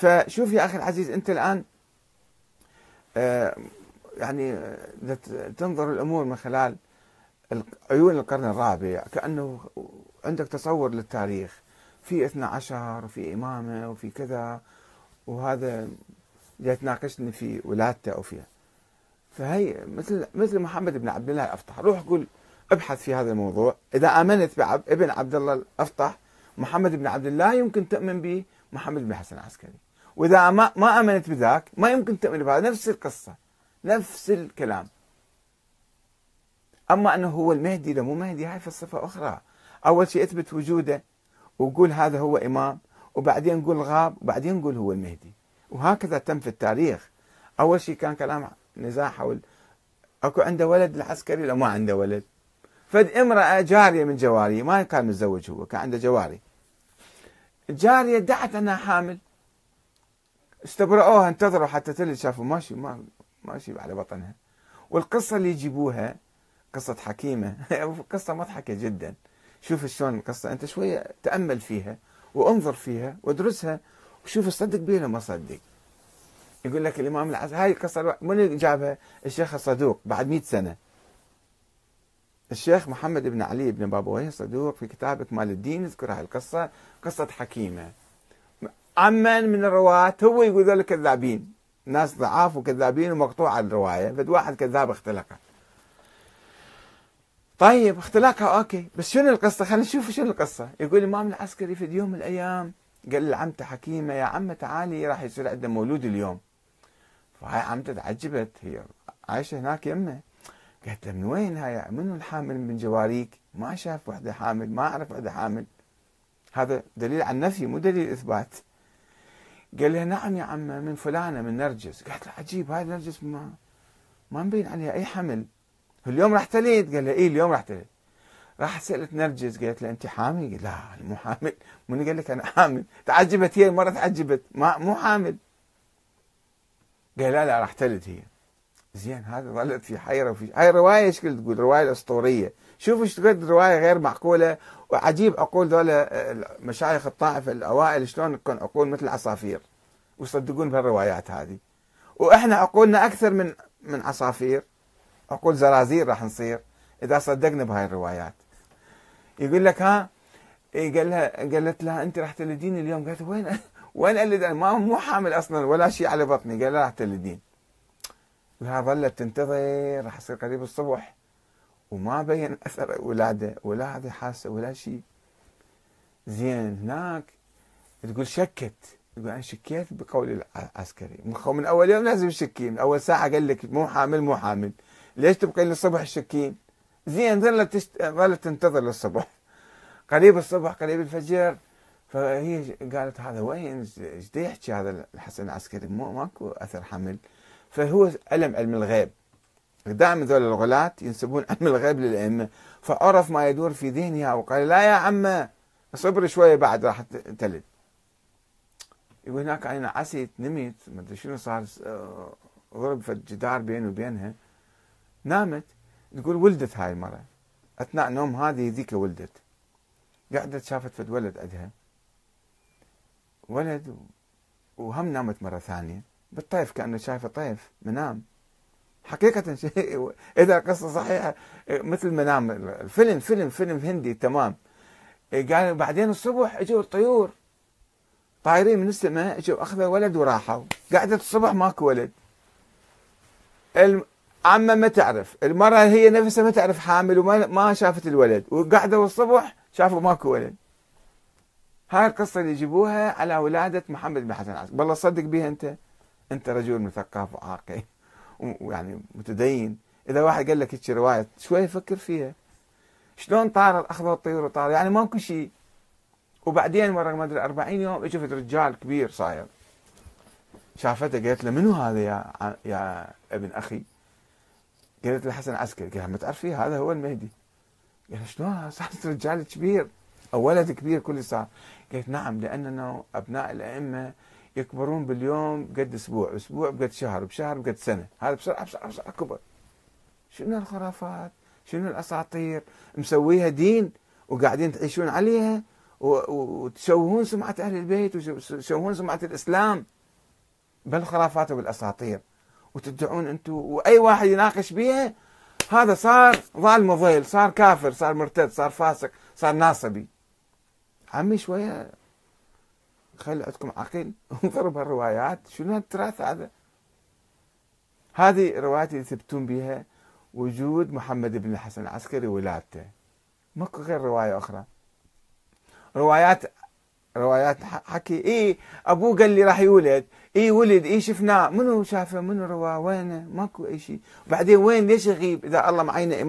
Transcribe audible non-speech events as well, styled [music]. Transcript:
فشوف يا أخي العزيز أنت الآن آه، يعني آه، تنظر الأمور من خلال عيون القرن الرابع كأنه عندك تصور للتاريخ. في 12 وفي إمامة وفي كذا وهذا جاي تناقشني في ولادته أو فيها. فهي مثل مثل محمد بن عبد الله الأفطح. روح قول ابحث في هذا الموضوع. إذا آمنت بابن عبد الله الأفطح محمد بن عبد الله يمكن تؤمن به محمد بن حسن العسكري. وإذا ما ما آمنت بذاك ما يمكن تؤمن بهذا. نفس القصة نفس الكلام. أما أنه هو المهدي لا مو مهدي هاي فلسفة أخرى. أول شيء أثبت وجوده وقول هذا هو إمام وبعدين قول غاب وبعدين قول هو المهدي. وهكذا تم في التاريخ. أول شيء كان كلام نزاع حول أكو عنده ولد العسكري لا ما عنده ولد. فد امرأة جارية من جواري ما كان متزوج هو كان عنده جواري. الجارية ادعت أنها حامل. استبرأوها انتظروا حتى تلد شافوا. ماشي ما ماشي على بطنها. والقصة اللي يجيبوها قصة حكيمة. [laughs] قصة مضحكة جدا. شوف شلون القصة. أنت شوية تأمل فيها وانظر فيها وادرسها وشوف صدق بيها ما صدق. يقول لك الإمام العز هاي القصة من جابها؟ الشيخ الصدوق بعد مئة سنة. الشيخ محمد بن علي بن بابويه صدوق في كتابة مال الدين يذكر هاي القصة. قصة حكيمة. عمن من الرواة هو يقول ذلك كذابين ناس ضعاف وكذابين ومقطوع الرواية. فد واحد كذاب اختلقها طيب اختلاقها أوكي. بس شنو القصة؟ خلينا نشوف شنو القصة. يقول الإمام العسكري في يوم من الأيام قال لعمته حكيمة يا عمة تعالي راح يصير عندنا مولود اليوم. فهاي عمته تعجبت. هي عايشة هناك يمه قالت له من وين هاي؟ منو الحامل من جواريك؟ ما شاف وحدة حامل ما أعرف وحدة حامل. هذا دليل على النفي مو دليل إثبات. قال لها نعم يا عمه من فلانة من نرجس. قالت له عجيب هاي نرجس ما ما مبين عليها أي حمل. اليوم راح تلد قال له اي اليوم راح تلد راح سألت نرجس قالت له أنت حامل؟ قال لا أنا مو حامل. من قال لك أنا حامل؟ تعجبت هي مرة تعجبت. ما مو حامل. قال لا لا راح تلد هي. زين هذا ظلت في حيره وفي هاي رواية إيش تقول؟ رواية الاسطوريه شوفوا إيش قد رواية غير معقولة. وعجيب عقول ذولا مشايخ الطائفه الأوائل شلون تكون عقول مثل العصافير؟ ويصدقون بهالروايات هذه. وإحنا عقولنا أكثر من من عصافير. عقول زرازير راح نصير إذا صدقنا بهاي الروايات يقول لك ها؟ إيه قال لها قالت لها أنت راح تلدين اليوم؟ قالت وين؟ [laughs] وين ألد؟ ما مو حامل أصلا ولا شيء على بطني. قال لها راح تلدين لها ظلت تنتظر راح يصير قريب الصبح. وما بين أثر ولاده ولا هذه حاسة ولا شيء زين هناك تقول شكت. يقول أنا شكيت بقول العسكري. من أول يوم لازم تشكي من أول ساعة قال لك مو حامل مو حامل. ليش تبقي للصبح الشكين زين ظلت تشت... ظلت تنتظر للصبح. قريب الصبح قريب الفجر. فهي قالت هذا وين؟ إيش يحكي هذا الحسن العسكري؟ مو ماكو أثر حمل فهو علم علم الغيب. دائما ذول الغلاة ينسبون علم الغيب للأئمة. فعرف ما يدور في ذهنها وقال لا يا عمه اصبر شوية بعد راح تلد. يقول هناك أنا عسيت نميت ما أدري شنو صار ضرب في الجدار بيني وبينها. نامت. تقول ولدت هاي المرة. أثناء نوم هذه ذيك ولدت. قعدت شافت فد ولد عندها. ولد وهم نامت مرة ثانية. بالطيف كأنه شايفة طيف منام. حقيقة شيء إذا قصة صحيحة مثل منام الفيلم فيلم فيلم هندي تمام. قال بعدين الصبح اجوا الطيور. طايرين من السماء اجوا أخذوا ولد وراحوا. قعدت الصبح ماكو ولد. عمة ما تعرف. المرأة هي نفسها ما تعرف حامل وما ما شافت الولد. وقعدوا الصبح شافوا ماكو ولد. هاي القصة اللي يجيبوها على ولادة محمد بن حسن العسكري. والله صدق بها أنت. أنت رجل مثقف وعاقل ويعني متدين. إذا واحد قال لك هيك رواية شوي فكر فيها. شلون طار أخذوا الطيور وطار؟ يعني ماكو شيء. وبعدين مرة ما أدري 40 يوم شفت رجال كبير صاير. شافته قالت له منو هذا يا يا ابن أخي؟ قالت له حسن عسكري. قال ما تعرفيه هذا هو المهدي. قال شلون؟ [laughs] صارت رجال كبير. أو ولد كبير كل صار قالت نعم لاننا أبناء الأئمة يكبرون باليوم قد أسبوع أسبوع بقد شهر بشهر بقد سنة. هذا بسرعة بسرعة بسرعة كبر شنو الخرافات؟ شنو الأساطير؟ مسويها دين وقاعدين تعيشون عليها وتشوهون سمعة أهل البيت وتشوهون سمعة الإسلام. بالخرافات وبالأساطير. وتدعون أنتم وأي واحد يناقش بها هذا صار ظالم مضيل صار كافر صار مرتد صار فاسق صار ناصبي. عمي شوية خلي عندكم عقل انظروا بهالروايات شنو التراث هذا؟ هذه روايات يثبتون بها وجود محمد بن الحسن العسكري ولادته ماكو غير رواية أخرى. روايات روايات حكي اي أبوه قال لي راح يولد. اي ولد اي شفناه. منو شافه؟ منو رواه وينه؟ ماكو أي شيء. وبعدين وين؟ ليش يغيب؟ إذا الله معينا إمام